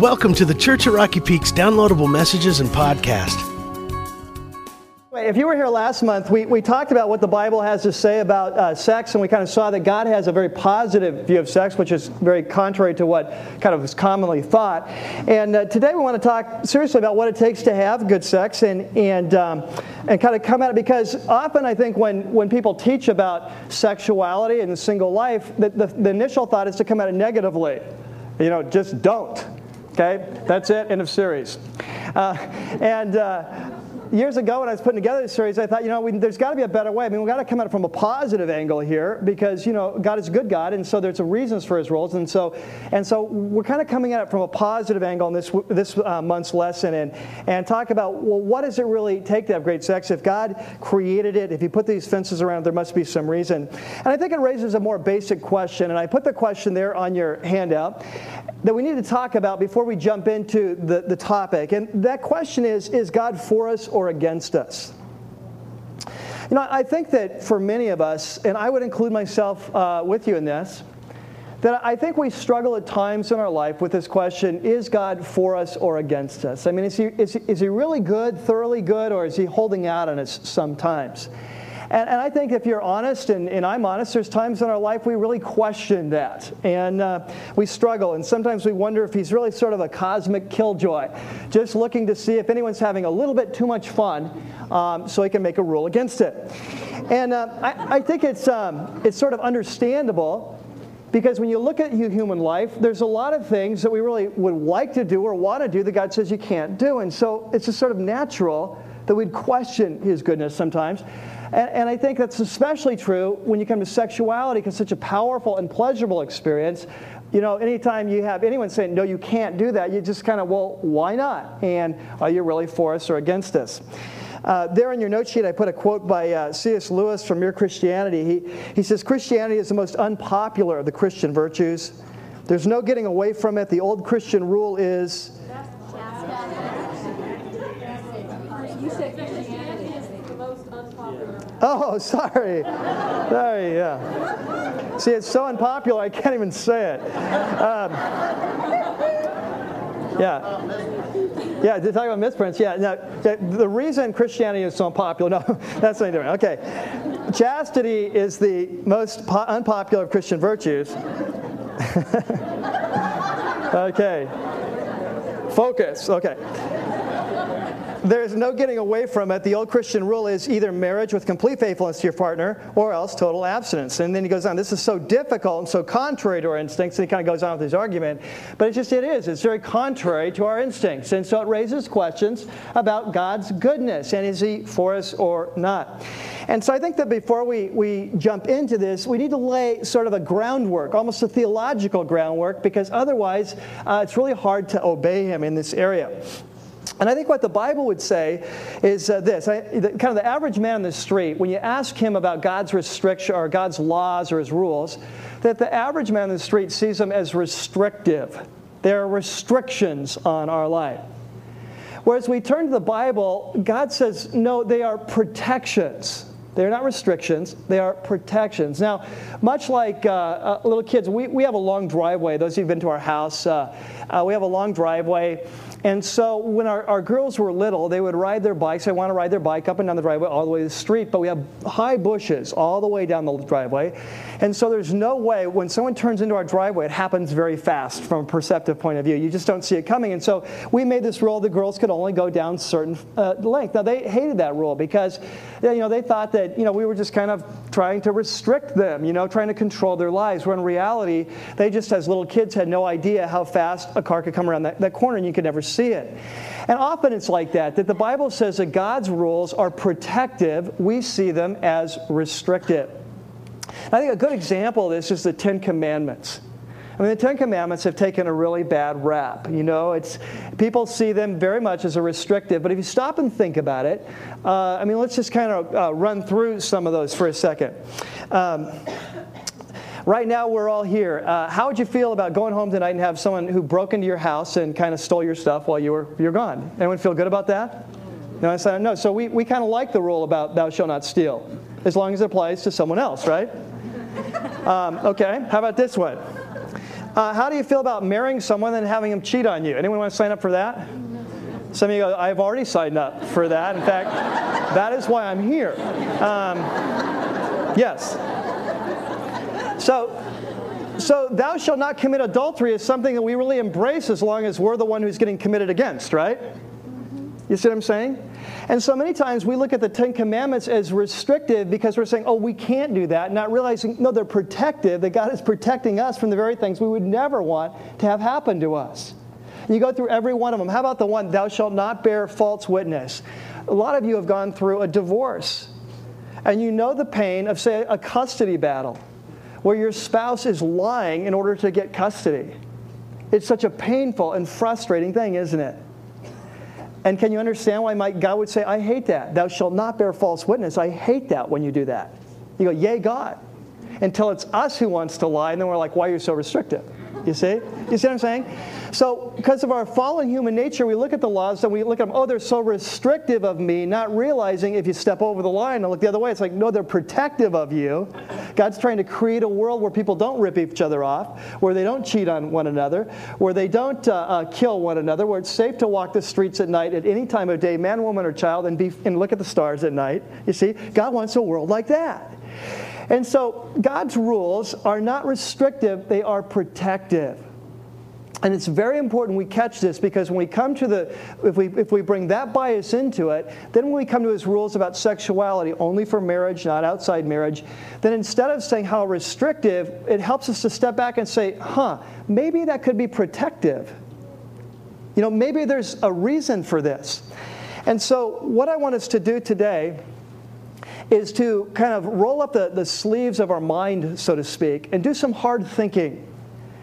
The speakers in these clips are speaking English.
Welcome to the Church at Rocky Peaks downloadable messages and podcast. If you were here last month, we, we talked about what the Bible has to say about uh, sex, and we kind of saw that God has a very positive view of sex, which is very contrary to what kind of is commonly thought. And uh, today we want to talk seriously about what it takes to have good sex and, and, um, and kind of come at it because often I think when, when people teach about sexuality and single life, the, the, the initial thought is to come at it negatively. You know, just don't. Okay? That's it, end of series. Uh, and uh, years ago when I was putting together this series, I thought, you know, we, there's got to be a better way. I mean, we've got to come at it from a positive angle here because, you know, God is a good God, and so there's reasons for his rules. And so, and so we're kind of coming at it from a positive angle in this, this uh, month's lesson and, and talk about, well, what does it really take to have great sex? If God created it, if he put these fences around, there must be some reason. And I think it raises a more basic question, and I put the question there on your handout that we need to talk about before we jump into the, the topic. And that question is, is God for us or against us? You know, I think that for many of us, and I would include myself uh, with you in this, that I think we struggle at times in our life with this question is God for us or against us? I mean, is he, is is he really good, thoroughly good, or is he holding out on us sometimes? And, and I think if you're honest, and, and, I'm honest, there's times in our life we really question that. And uh, we struggle. And sometimes we wonder if he's really sort of a cosmic killjoy, just looking to see if anyone's having a little bit too much fun um, so he can make a rule against it. And uh, I, I, think it's, um, it's sort of understandable because when you look at human life, there's a lot of things that we really would like to do or want to do that God says you can't do. And so it's just sort of natural that we'd question his goodness sometimes. And, and, I think that's especially true when you come to sexuality, because it's such a powerful and pleasurable experience. You know, anytime you have anyone saying, no, you can't do that, you just kind of, well, why not? And are you really for us or against us? Uh, there in your note sheet, I put a quote by uh, C.S. Lewis from Mere Christianity. He, he says, Christianity is the most unpopular of the Christian virtues. There's no getting away from it. The old Christian rule is Oh, sorry. Sorry, yeah. See, it's so unpopular, I can't even say it. Um, yeah. Yeah, to talk about misprints, yeah. Now, the reason Christianity is so unpopular, no, that's something different. Okay. Chastity is the most po- unpopular of Christian virtues. okay. Focus, okay there's no getting away from it. The old Christian rule is either marriage with complete faithfulness to your partner or else total abstinence. And then he goes on, this is so difficult and so contrary to our instincts. And he kind of goes on with his argument. But it's just, it is. It's very contrary to our instincts. And so it raises questions about God's goodness and is he for us or not. And so I think that before we, we jump into this, we need to lay sort of a groundwork, almost a theological groundwork, because otherwise uh, it's really hard to obey him in this area. And I think what the Bible would say is uh, this I, the, kind of the average man on the street, when you ask him about God's restriction or God's laws or his rules, that the average man on the street sees them as restrictive. There are restrictions on our life. Whereas we turn to the Bible, God says, no, they are protections. They're not restrictions, they are protections. Now, much like uh, uh, little kids, we, we have a long driveway. Those of you who've been to our house, uh, uh we have a long driveway. And so when our, our girls were little, they would ride their bikes. They want to ride their bike up and down the driveway all the way to the street, but we have high bushes all the way down the driveway. And so there's no way, when someone turns into our driveway, it happens very fast from a perceptive point of view. You just don't see it coming. And so we made this rule the girls could only go down certain uh, length. Now, they hated that rule because you know, they thought that you know, we were just kind of trying to restrict them, you know, trying to control their lives, where in reality, they just, as little kids, had no idea how fast a car could come around that, that corner and you could never see it. And often it's like that, that the Bible says that God's rules are protective, we see them as restrictive. I think a good example of this is the Ten Commandments. I mean, the Ten Commandments have taken a really bad rap. You know, it's people see them very much as a restrictive. But if you stop and think about it, uh, I mean, let's just kind of uh, run through some of those for a second. Um, Right now, we're all here. Uh, how would you feel about going home tonight and have someone who broke into your house and kind of stole your stuff while you were you're gone? Anyone feel good about that? No, I said no. So we, we kind of like the rule about thou shalt not steal, as long as it applies to someone else, right? Um, okay. How about this one? Uh, how do you feel about marrying someone and having them cheat on you? Anyone want to sign up for that? Some of you go, I've already signed up for that. In fact, that is why I'm here. Um, yes. So, so thou shalt not commit adultery is something that we really embrace as long as we're the one who's getting committed against, right? You see what I'm saying? And so many times we look at the Ten Commandments as restrictive because we're saying, oh, we can't do that, not realizing, no, they're protective, that God is protecting us from the very things we would never want to have happen to us. You go through every one of them. How about the one, thou shalt not bear false witness? A lot of you have gone through a divorce, and you know the pain of, say, a custody battle where your spouse is lying in order to get custody. It's such a painful and frustrating thing, isn't it? And can you understand why my, God would say, I hate that? Thou shalt not bear false witness. I hate that when you do that. You go, Yay, God. Until it's us who wants to lie, and then we're like, Why are you so restrictive? You see? You see what I'm saying? So, because of our fallen human nature, we look at the laws and we look at them, oh, they're so restrictive of me, not realizing if you step over the line and look the other way, it's like, no, they're protective of you. God's trying to create a world where people don't rip each other off, where they don't cheat on one another, where they don't uh, uh, kill one another, where it's safe to walk the streets at night at any time of day, man, woman, or child, and, be, and look at the stars at night. You see? God wants a world like that. And so God's rules are not restrictive, they are protective. And it's very important we catch this because when we come to the, if we, if we bring that bias into it, then when we come to his rules about sexuality, only for marriage, not outside marriage, then instead of saying how restrictive, it helps us to step back and say, huh, maybe that could be protective. You know, maybe there's a reason for this. And so, what I want us to do today is to kind of roll up the, the sleeves of our mind, so to speak, and do some hard thinking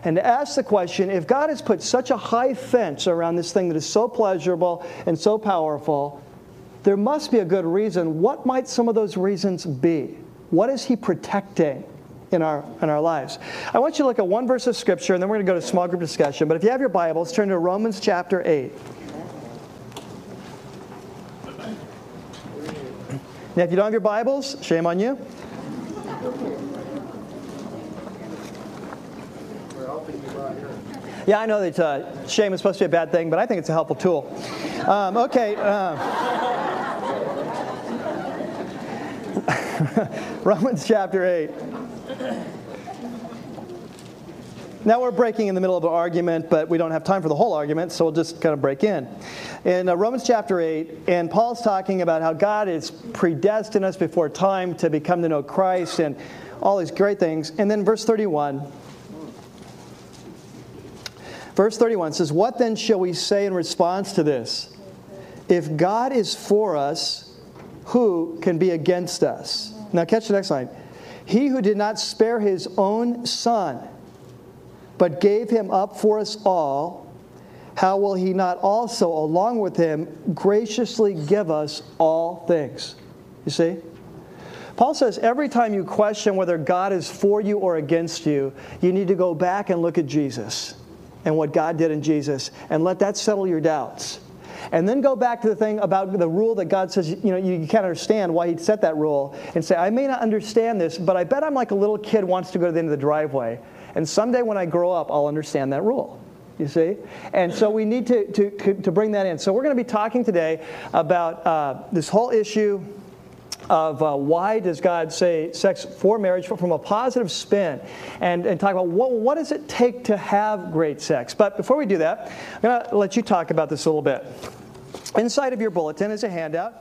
and to ask the question if God has put such a high fence around this thing that is so pleasurable and so powerful, there must be a good reason. What might some of those reasons be? What is He protecting? In our, in our lives. I want you to look at one verse of Scripture, and then we're going to go to small group discussion. But if you have your Bibles, turn to Romans chapter 8. Now, if you don't have your Bibles, shame on you. Yeah, I know that uh, shame is supposed to be a bad thing, but I think it's a helpful tool. Um, okay. Uh, Romans chapter 8. Now we're breaking in the middle of an argument, but we don't have time for the whole argument, so we'll just kind of break in. In uh, Romans chapter 8, and Paul's talking about how God is predestined us before time to become to know Christ and all these great things. And then verse 31 Verse 31 says, What then shall we say in response to this? If God is for us, who can be against us? Now, catch the next line. He who did not spare his own son, but gave him up for us all, how will he not also, along with him, graciously give us all things? You see? Paul says every time you question whether God is for you or against you, you need to go back and look at Jesus and what God did in Jesus and let that settle your doubts. And then go back to the thing about the rule that God says, you know, you can't understand why He set that rule and say, I may not understand this, but I bet I'm like a little kid wants to go to the end of the driveway. And someday when I grow up, I'll understand that rule. You see? And so we need to, to, to bring that in. So we're going to be talking today about uh, this whole issue of uh, why does God say sex for marriage from a positive spin and, and talk about what, what does it take to have great sex. But before we do that, I'm going to let you talk about this a little bit. Inside of your bulletin is a handout.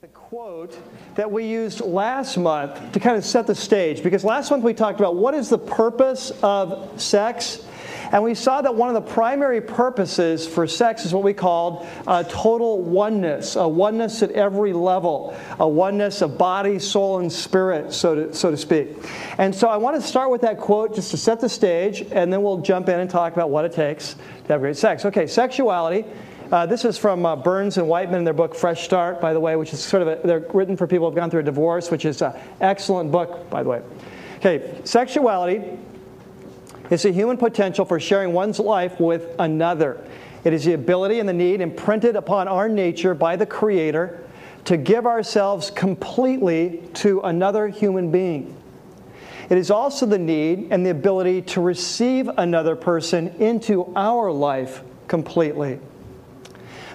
The quote that we used last month to kind of set the stage because last month we talked about what is the purpose of sex and we saw that one of the primary purposes for sex is what we called a total oneness, a oneness at every level, a oneness of body, soul, and spirit, so to, so to speak. And so I want to start with that quote just to set the stage, and then we'll jump in and talk about what it takes to have great sex. Okay, sexuality. Uh, this is from uh, Burns and Whiteman in their book Fresh Start, by the way, which is sort of a, they're written for people who've gone through a divorce, which is an excellent book, by the way. Okay, sexuality it's the human potential for sharing one's life with another. It is the ability and the need imprinted upon our nature by the Creator to give ourselves completely to another human being. It is also the need and the ability to receive another person into our life completely.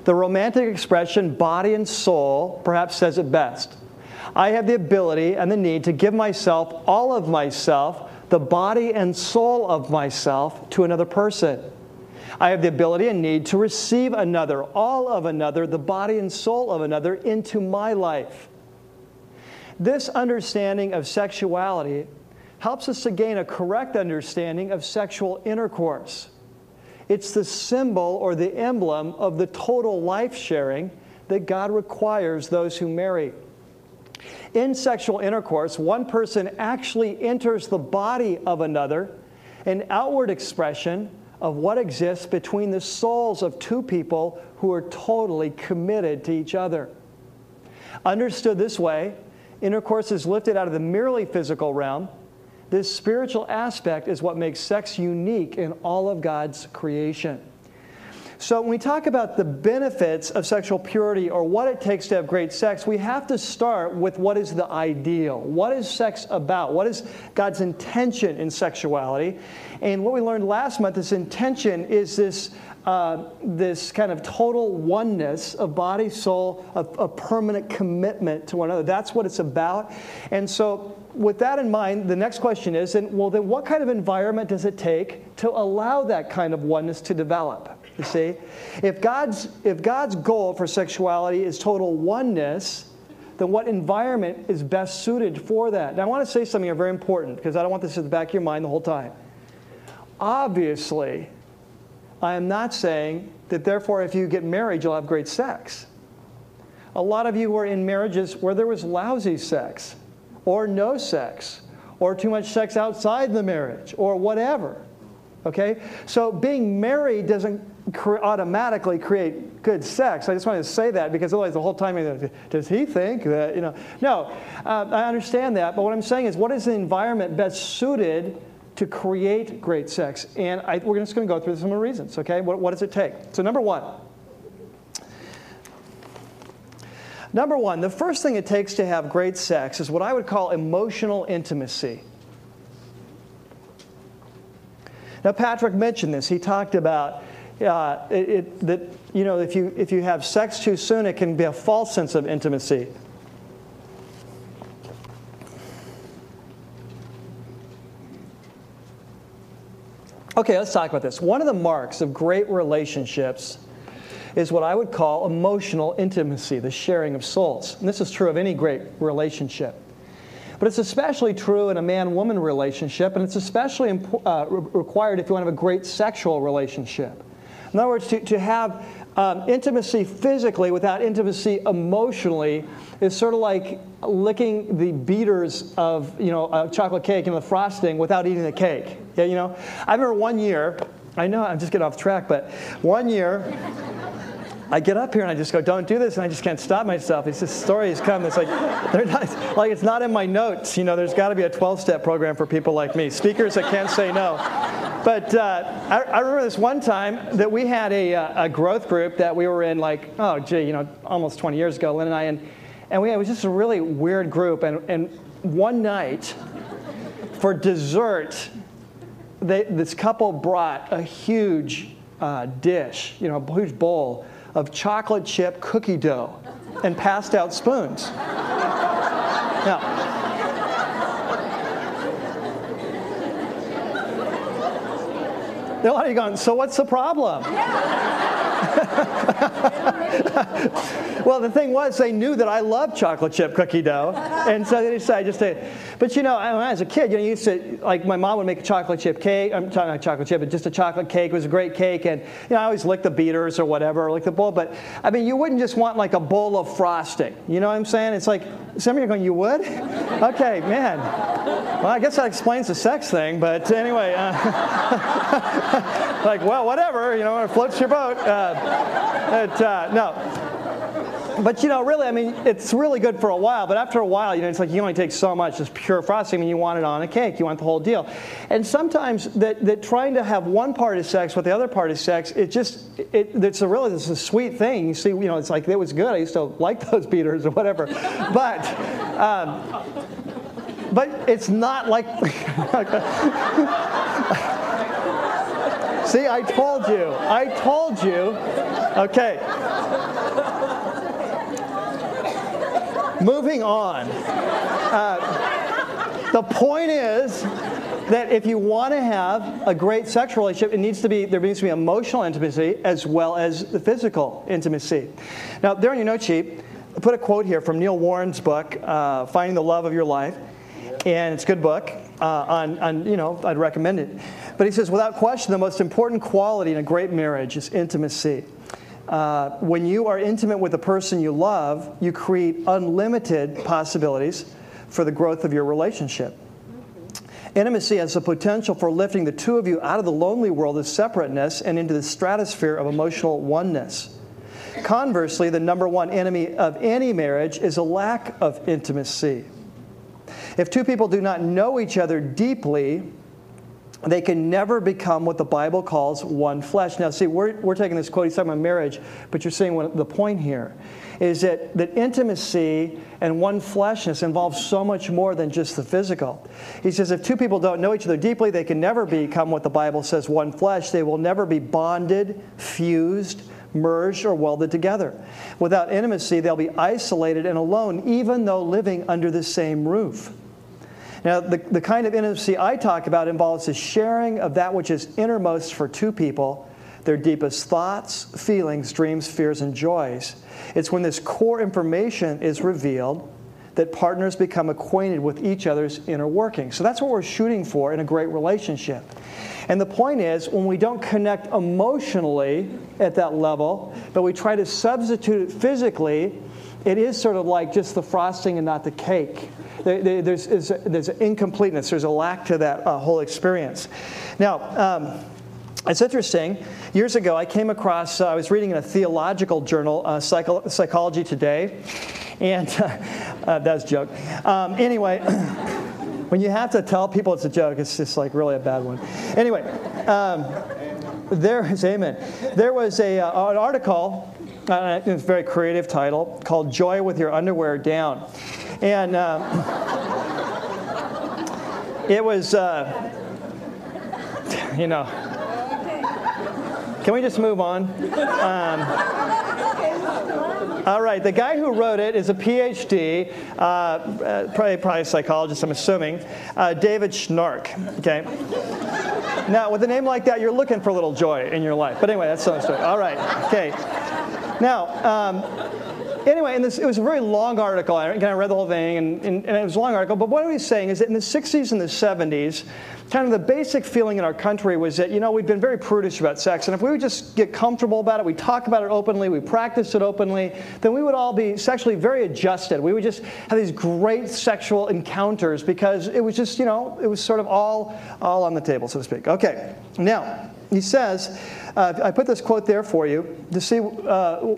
The romantic expression body and soul perhaps says it best. I have the ability and the need to give myself, all of myself, the body and soul of myself to another person. I have the ability and need to receive another, all of another, the body and soul of another into my life. This understanding of sexuality helps us to gain a correct understanding of sexual intercourse. It's the symbol or the emblem of the total life sharing that God requires those who marry. In sexual intercourse, one person actually enters the body of another, an outward expression of what exists between the souls of two people who are totally committed to each other. Understood this way, intercourse is lifted out of the merely physical realm. This spiritual aspect is what makes sex unique in all of God's creation. So, when we talk about the benefits of sexual purity or what it takes to have great sex, we have to start with what is the ideal. What is sex about? What is God's intention in sexuality? And what we learned last month, this intention is this, uh, this kind of total oneness of body, soul, a, a permanent commitment to one another. That's what it's about. And so, with that in mind, the next question is, and well, then what kind of environment does it take to allow that kind of oneness to develop? You see? If God's, if God's goal for sexuality is total oneness, then what environment is best suited for that? Now, I want to say something very important because I don't want this at the back of your mind the whole time. Obviously, I am not saying that therefore if you get married, you'll have great sex. A lot of you were in marriages where there was lousy sex, or no sex, or too much sex outside the marriage, or whatever. Okay? So being married doesn't cre- automatically create good sex. I just wanted to say that because otherwise the whole time, does he think that, you know? No, uh, I understand that, but what I'm saying is what is the environment best suited to create great sex? And I, we're just going to go through some of the reasons, okay? What, what does it take? So, number one, Number one, the first thing it takes to have great sex is what I would call emotional intimacy. Now, Patrick mentioned this. He talked about uh, it, it, that you know if you if you have sex too soon, it can be a false sense of intimacy. Okay, let's talk about this. One of the marks of great relationships is what I would call emotional intimacy, the sharing of souls. And this is true of any great relationship. But it's especially true in a man woman relationship, and it's especially uh, required if you want to have a great sexual relationship. In other words, to, to have um, intimacy physically without intimacy emotionally is sort of like licking the beaters of you know a chocolate cake and the frosting without eating the cake. Yeah, you know. I remember one year. I know I'm just getting off track, but one year I get up here and I just go, don't do this, and I just can't stop myself. It's just stories come. It's like they're not, like it's not in my notes. You know, there's got to be a 12-step program for people like me, speakers that can't say no. But uh, I, I, remember this one time that we had a, uh, a, growth group that we were in, like, oh, gee, you know, almost 20 years ago, Lynn and I, and, and we, it was just a really weird group. And, and one night, for dessert, they, this couple brought a huge uh, dish, you know, a huge bowl of chocolate chip cookie dough and passed out spoons. Now, of you going, so what's the problem? well, the thing was, they knew that I loved chocolate chip cookie dough, and so they decided just to. But you know, when I was a kid, you know, you used to like my mom would make a chocolate chip cake. I'm talking about chocolate chip, but just a chocolate cake it was a great cake, and you know, I always lick the beaters or whatever, or lick the bowl. But I mean, you wouldn't just want like a bowl of frosting. You know what I'm saying? It's like some of you are going, you would? okay, man. Well, I guess that explains the sex thing, but anyway, uh, like, well, whatever, you know, it floats your boat. Uh, uh, no but you know, really, I mean, it's really good for a while. But after a while, you know, it's like you only take so much, just pure frosting. I mean, you want it on a cake, you want the whole deal. And sometimes that, that trying to have one part of sex with the other part of sex, it just, it, it's a really, it's a sweet thing. You see, you know, it's like it was good. I used to like those beaters or whatever. but um, but it's not like. See, I told you. I told you. Okay. Moving on. Uh, the point is that if you want to have a great sexual relationship, it needs to be there needs to be emotional intimacy as well as the physical intimacy. Now, there on your note sheet, I put a quote here from Neil Warren's book, uh, "Finding the Love of Your Life," and it's a good book. Uh, on, on, you know, I'd recommend it. But he says, without question, the most important quality in a great marriage is intimacy. Uh, when you are intimate with the person you love, you create unlimited possibilities for the growth of your relationship. Intimacy has the potential for lifting the two of you out of the lonely world of separateness and into the stratosphere of emotional oneness. Conversely, the number one enemy of any marriage is a lack of intimacy. If two people do not know each other deeply, they can never become what the Bible calls one flesh. Now, see, we're, we're taking this quote, he's talking about marriage, but you're seeing what, the point here is that, that intimacy and one fleshness involves so much more than just the physical. He says if two people don't know each other deeply, they can never become what the Bible says one flesh. They will never be bonded, fused, merged, or welded together. Without intimacy, they'll be isolated and alone, even though living under the same roof. Now, the, the kind of intimacy I talk about involves the sharing of that which is innermost for two people, their deepest thoughts, feelings, dreams, fears, and joys. It's when this core information is revealed that partners become acquainted with each other's inner workings. So that's what we're shooting for in a great relationship. And the point is, when we don't connect emotionally at that level, but we try to substitute it physically, it is sort of like just the frosting and not the cake. There's, there's incompleteness, there's a lack to that uh, whole experience. Now, um, it's interesting. Years ago, I came across, uh, I was reading in a theological journal, uh, Psycho- Psychology Today, and uh, that's a joke. Um, anyway, when you have to tell people it's a joke, it's just like really a bad one. Anyway, um, there is, amen. There was a, uh, an article, uh, it's a very creative title, called Joy with Your Underwear Down. And uh, it was, uh, you know, can we just move on? Um, all right, the guy who wrote it is a PhD, uh, uh, probably, probably a psychologist, I'm assuming, uh, David Schnarch. Okay. Now, with a name like that, you're looking for a little joy in your life. But anyway, that's another story. All right. Okay. Now, um, anyway, this, it was a very long article. I, I read the whole thing, and, and, and, it was a long article. But what he was saying is that in the 60s and the 70s, kind of the basic feeling in our country was that, you know, we've been very prudish about sex. And if we would just get comfortable about it, we talk about it openly, we practice it openly, then we would all be sexually very adjusted. We would just have these great sexual encounters because it was just, you know, it was sort of all, all on the table, so to speak. Okay, now, he says, uh, I put this quote there for you to see. Uh,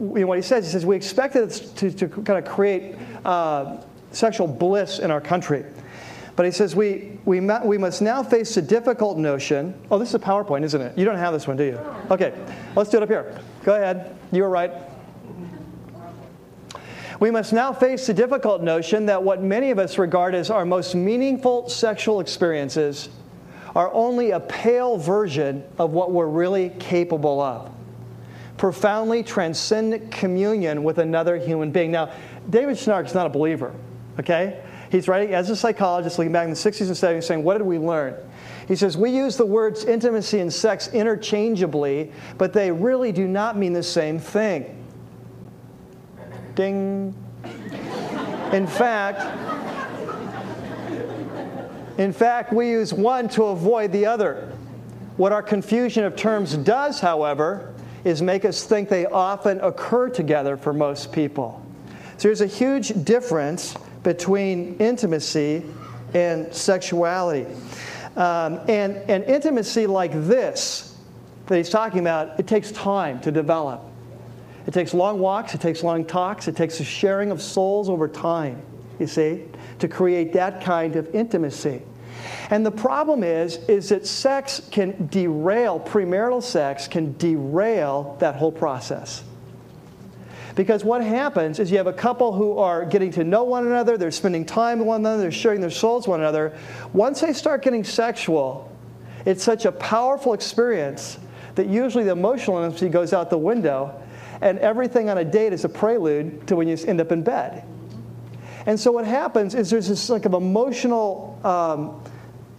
you know, what he says, he says, we expected to, to kind of create uh, sexual bliss in our country. But he says, we, we, we must now face the difficult notion. Oh, this is a PowerPoint, isn't it? You don't have this one, do you? Okay, let's do it up here. Go ahead. You were right. We must now face the difficult notion that what many of us regard as our most meaningful sexual experiences are only a pale version of what we're really capable of profoundly transcendent communion with another human being. Now, David Schnarch is not a believer, okay? He's writing as a psychologist, looking back in the 60s and 70s, saying, What did we learn? He says, We use the words intimacy and sex interchangeably, but they really do not mean the same thing. Ding. In fact, in fact, we use one to avoid the other. What our confusion of terms does, however, is make us think they often occur together for most people. So there's a huge difference between intimacy and sexuality. Um, and, and intimacy like this that he's talking about, it takes time to develop. It takes long walks, it takes long talks, it takes a sharing of souls over time, you see, to create that kind of intimacy. And the problem is, is that sex can derail, premarital sex can derail that whole process. Because what happens is you have a couple who are getting to know one another, they're spending time with one another, they're sharing their souls with one another. Once they start getting sexual, it's such a powerful experience that usually the emotional intimacy goes out the window, and everything on a date is a prelude to when you end up in bed. And so what happens is there's this like of emotional um,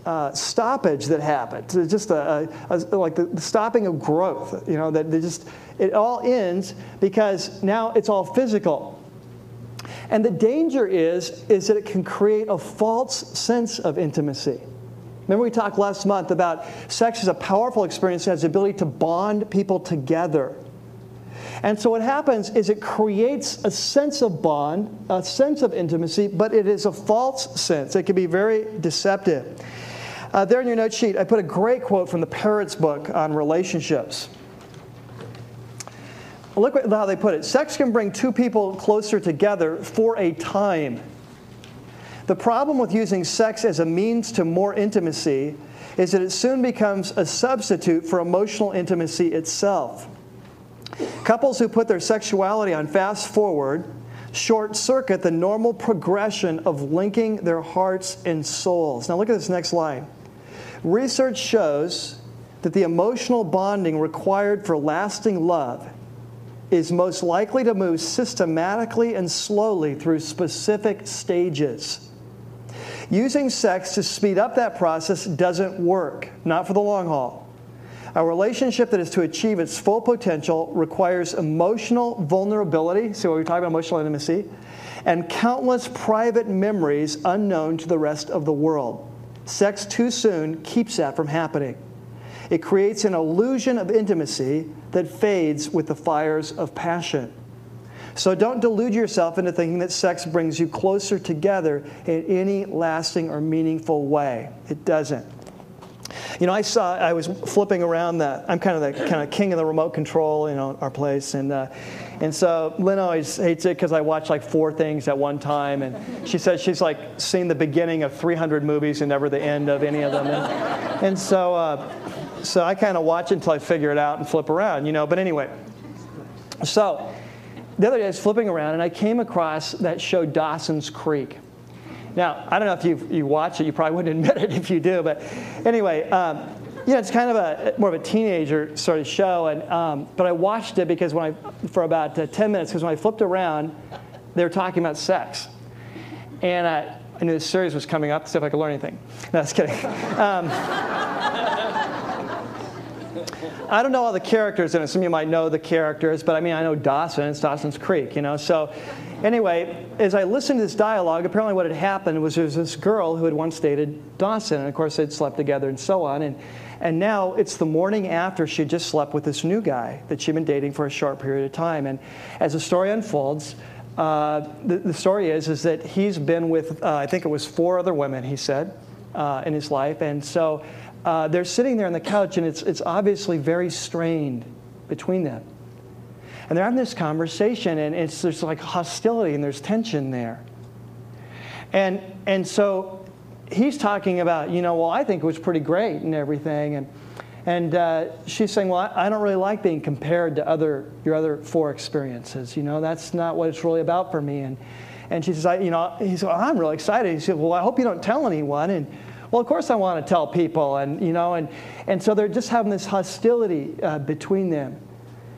uh, stoppage that happens. It's just a, a, a like the, stopping of growth. You know that just it all ends because now it's all physical. And the danger is is that it can create a false sense of intimacy. Remember we talked last month about sex is a powerful experience that has the ability to bond people together. And so what happens is it creates a sense of bond, a sense of intimacy, but it is a false sense. It can be very deceptive. Uh, there in your note sheet, I put a great quote from the Parrotts book on relationships. Look at how they put it sex can bring two people closer together for a time. The problem with using sex as a means to more intimacy is that it soon becomes a substitute for emotional intimacy itself. Couples who put their sexuality on fast forward short circuit the normal progression of linking their hearts and souls. Now, look at this next line. Research shows that the emotional bonding required for lasting love is most likely to move systematically and slowly through specific stages. Using sex to speed up that process doesn't work, not for the long haul. A relationship that is to achieve its full potential requires emotional vulnerability. See what we're talking about emotional intimacy, and countless private memories unknown to the rest of the world. Sex too soon keeps that from happening. It creates an illusion of intimacy that fades with the fires of passion. So don't delude yourself into thinking that sex brings you closer together in any lasting or meaningful way. It doesn't. You know, I saw, I was flipping around the, I'm kind of the kind of king of the remote control, you know, our place. And, uh, and so Lynn always hates it because I watch like four things at one time. And she says she's like seen the beginning of 300 movies and never the end of any of them. And, and so, uh, so I kind of watch until I figure it out and flip around, you know. But anyway, so the other day I was flipping around and I came across that show Dawson's Creek. Now, I don't know if you you watch it. You probably wouldn't admit it if you do. But anyway, um, you know, it's kind of a more of a teenager sort of show. And um, but I watched it because when I for about uh, 10 minutes because when I flipped around, they were talking about sex, and I, I knew this series was coming up to see if I could learn anything. No, just kidding. Um, I don't know all the characters in it. Some of you might know the characters, but I mean, I know Dawson. It's Dawson's Creek, you know. So, anyway, as I listened to this dialogue, apparently what had happened was there was this girl who had once dated Dawson, and of course they'd slept together and so on. And, and now it's the morning after she just slept with this new guy that she'd been dating for a short period of time. And as the story unfolds, uh, the, the, story is, is that he's been with, uh, I think it was four other women, he said, uh, in his life. And so uh, they're sitting there on the couch, and it's, it's obviously very strained between them. And they're having this conversation, and it's, there's like hostility and there's tension there. And, and so he's talking about, you know, well, I think it was pretty great and everything. And, and uh, she's saying, well, I, I don't really like being compared to other, your other four experiences. You know, that's not what it's really about for me. And, and she says, I, you know, he's, well, I'm really excited. He said, well, I hope you don't tell anyone. And well, of course I want to tell people, and you know, and and so they're just having this hostility uh, between them.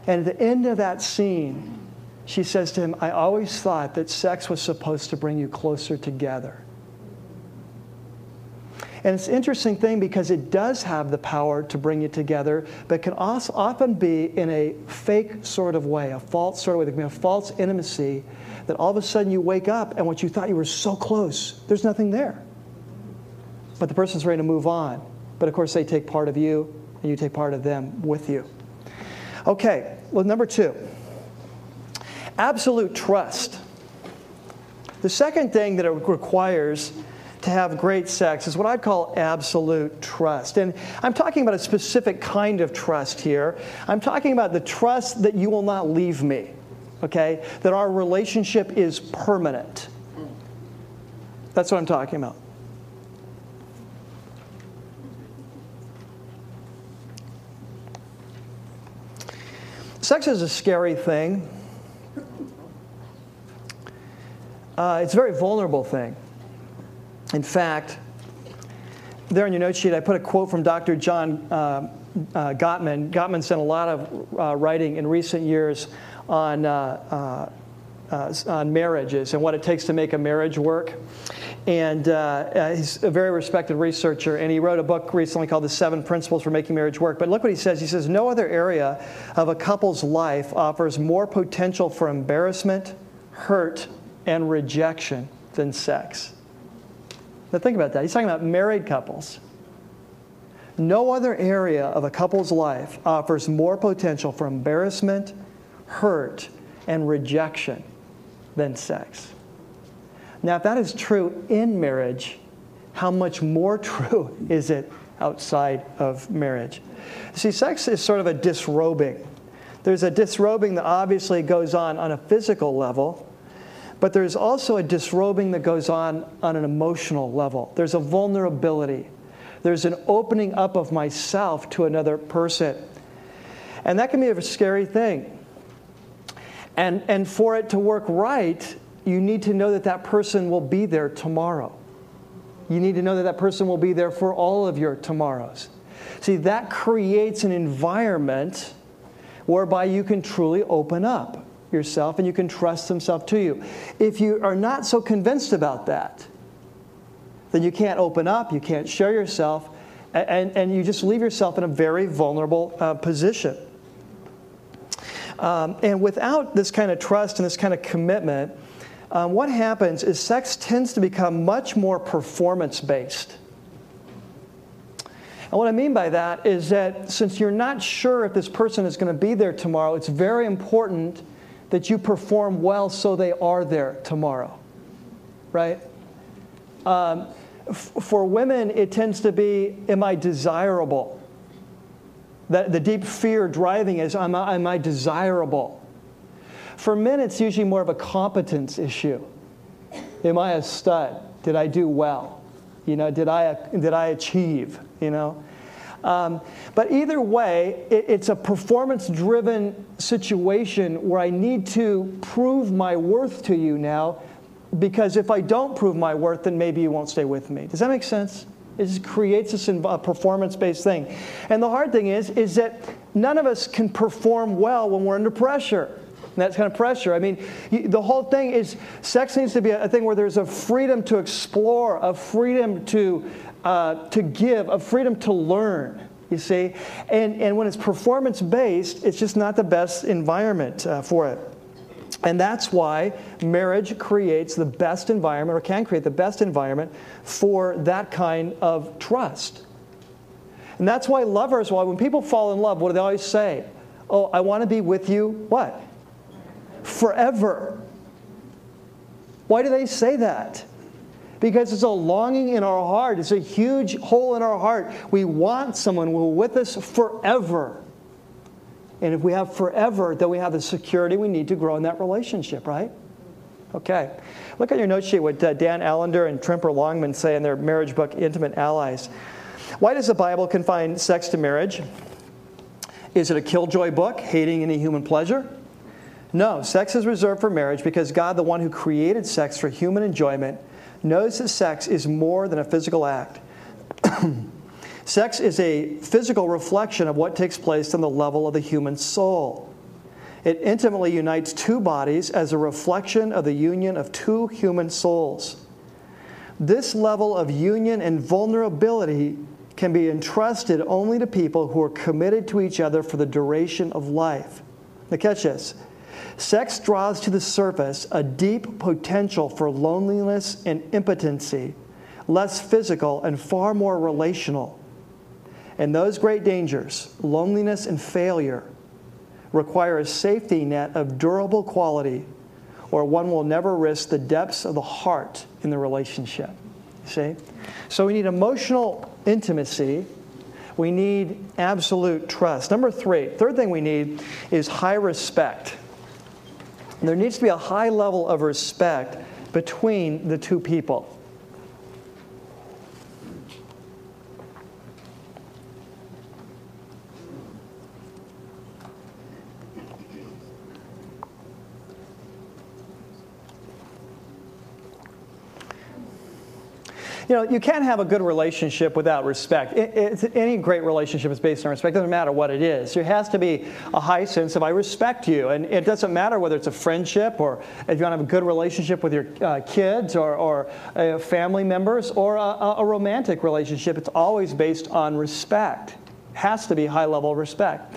And at the end of that scene, she says to him, "I always thought that sex was supposed to bring you closer together." And it's an interesting thing because it does have the power to bring you together, but can also often be in a fake sort of way, a false sort of way. A false intimacy that all of a sudden you wake up and what you thought you were so close, there's nothing there but the person's ready to move on. But of course, they take part of you, and you take part of them with you. Okay, well, number two absolute trust. The second thing that it requires to have great sex is what I'd call absolute trust. And I'm talking about a specific kind of trust here. I'm talking about the trust that you will not leave me, okay? That our relationship is permanent. That's what I'm talking about. Sex is a scary thing. Uh, it's a very vulnerable thing. In fact, there on your note sheet, I put a quote from Dr. John uh, uh, Gottman. Gottman's done a lot of uh, writing in recent years on, uh, uh, on marriages and what it takes to make a marriage work. And uh, uh, he's a very respected researcher, and he wrote a book recently called The Seven Principles for Making Marriage Work. But look what he says. He says, No other area of a couple's life offers more potential for embarrassment, hurt, and rejection than sex. Now, think about that. He's talking about married couples. No other area of a couple's life offers more potential for embarrassment, hurt, and rejection than sex. Now, if that is true in marriage, how much more true is it outside of marriage? See, sex is sort of a disrobing. There's a disrobing that obviously goes on on a physical level, but there's also a disrobing that goes on on an emotional level. There's a vulnerability. There's an opening up of myself to another person. And that can be a scary thing. And, and for it to work right, you need to know that that person will be there tomorrow. You need to know that that person will be there for all of your tomorrows. See, that creates an environment whereby you can truly open up yourself and you can trust Himself to you. If you are not so convinced about that, then you can't open up, you can't share yourself, and, and you just leave yourself in a very vulnerable uh, position. Um, and without this kind of trust and this kind of commitment, um, what happens is sex tends to become much more performance based. And what I mean by that is that since you're not sure if this person is going to be there tomorrow, it's very important that you perform well so they are there tomorrow, right? Um, f- for women, it tends to be, am I desirable? The, the deep fear driving is, am I, am I desirable? For men, it's usually more of a competence issue. Am I a stud? Did I do well? You know, did I, did I achieve? You know? Um, but either way, it, it's a performance driven situation where I need to prove my worth to you now because if I don't prove my worth, then maybe you won't stay with me. Does that make sense? It just creates this performance based thing. And the hard thing is, is that none of us can perform well when we're under pressure. And that's kind of pressure. I mean, the whole thing is sex needs to be a thing where there's a freedom to explore, a freedom to uh, to give, a freedom to learn, you see. And, and when it's performance based, it's just not the best environment uh, for it. And that's why marriage creates the best environment, or can create the best environment for that kind of trust. And that's why lovers, why when people fall in love, what do they always say? Oh, I want to be with you, what? Forever. Why do they say that? because it's a longing in our heart. It's a huge hole in our heart. We want someone who will with us forever. And if we have forever, then we have the security we need to grow in that relationship, right? Okay. Look at your note sheet what uh, Dan Allender and Tremper Longman say in their marriage book, Intimate Allies. Why does the Bible confine sex to marriage? Is it a killjoy book, hating any human pleasure? No, sex is reserved for marriage because God, the one who created sex for human enjoyment, knows that sex is more than a physical act. sex is a physical reflection of what takes place on the level of the human soul. It intimately unites two bodies as a reflection of the union of two human souls. This level of union and vulnerability can be entrusted only to people who are committed to each other for the duration of life. Now, catch this. Sex draws to the surface a deep potential for loneliness and impotency, less physical and far more relational. And those great dangers, loneliness and failure, require a safety net of durable quality, or one will never risk the depths of the heart in the relationship. See? So we need emotional intimacy. We need absolute trust. Number three, third thing we need is high respect. There needs to be a high level of respect between the two people. You know, you can't have a good relationship without respect. It, any great relationship is based on respect. It doesn't matter what it is. There has to be a high sense of I respect you, and it doesn't matter whether it's a friendship or if you want to have a good relationship with your uh, kids or, or uh, family members or a, a romantic relationship. It's always based on respect. Has to be high level respect.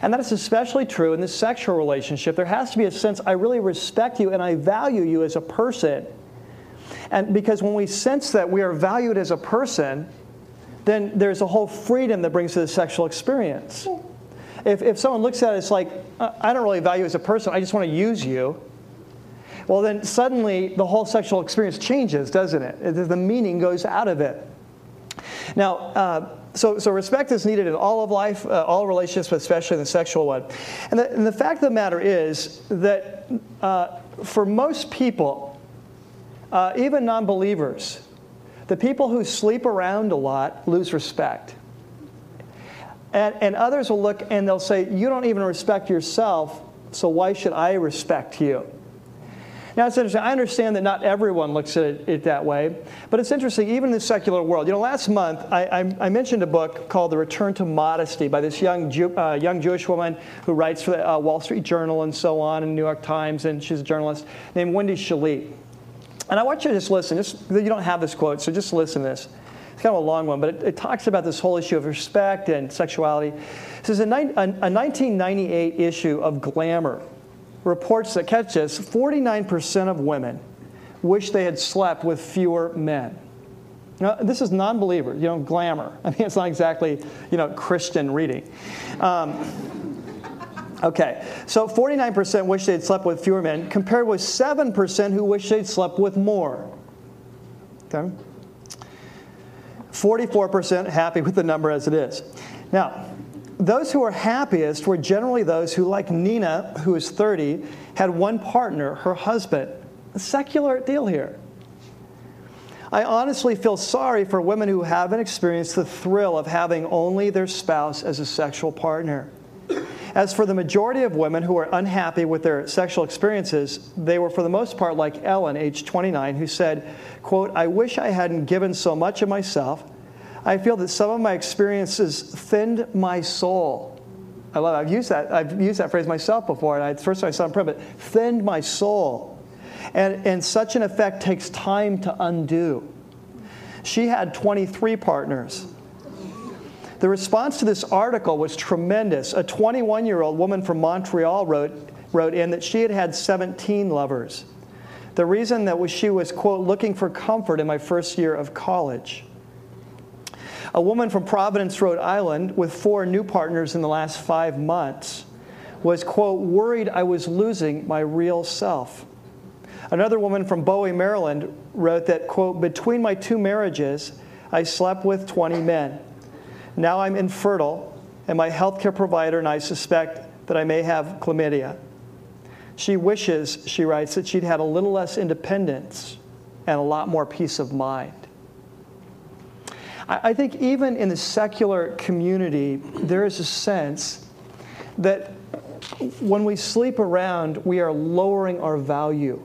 And that is especially true in the sexual relationship. There has to be a sense I really respect you and I value you as a person. And because when we sense that we are valued as a person, then there's a whole freedom that brings to the sexual experience. If, if someone looks at it as like, I don't really value as a person, I just want to use you, well, then suddenly the whole sexual experience changes, doesn't it? The meaning goes out of it. Now, uh, so, so respect is needed in all of life, uh, all relationships, but especially in the sexual one. And the, and the fact of the matter is that uh, for most people, uh, even non believers, the people who sleep around a lot lose respect. And, and others will look and they'll say, You don't even respect yourself, so why should I respect you? Now, it's interesting. I understand that not everyone looks at it, it that way, but it's interesting, even in the secular world. You know, last month I, I, I mentioned a book called The Return to Modesty by this young, Jew, uh, young Jewish woman who writes for the uh, Wall Street Journal and so on, and New York Times, and she's a journalist named Wendy Shalit. And I want you to just listen. Just, you don't have this quote, so just listen to this. It's kind of a long one, but it, it talks about this whole issue of respect and sexuality. This is a, a, a 1998 issue of Glamour reports that, catch this, 49% of women wish they had slept with fewer men. Now, this is non believer, you know, glamour. I mean, it's not exactly, you know, Christian reading. Um, okay, so 49% wish they'd slept with fewer men, compared with 7% who wish they'd slept with more. Okay? 44% happy with the number as it is. Now, those who were happiest were generally those who, like Nina, who is 30, had one partner, her husband. A secular deal here. I honestly feel sorry for women who haven't experienced the thrill of having only their spouse as a sexual partner. As for the majority of women who are unhappy with their sexual experiences, they were for the most part like Ellen, age 29, who said, quote, I wish I hadn't given so much of myself I feel that some of my experiences thinned my soul. I love it. I've used that. I've used that phrase myself before, and I, first time I saw it in print, but thinned my soul. And, and such an effect takes time to undo. She had 23 partners. The response to this article was tremendous. A 21 year old woman from Montreal wrote, wrote in that she had had 17 lovers. The reason that was she was, quote, looking for comfort in my first year of college. A woman from Providence, Rhode Island, with four new partners in the last five months, was, quote, worried I was losing my real self. Another woman from Bowie, Maryland, wrote that, quote, between my two marriages, I slept with 20 men. Now I'm infertile, and my healthcare provider and I suspect that I may have chlamydia. She wishes, she writes, that she'd had a little less independence and a lot more peace of mind. I think even in the secular community, there is a sense that when we sleep around, we are lowering our value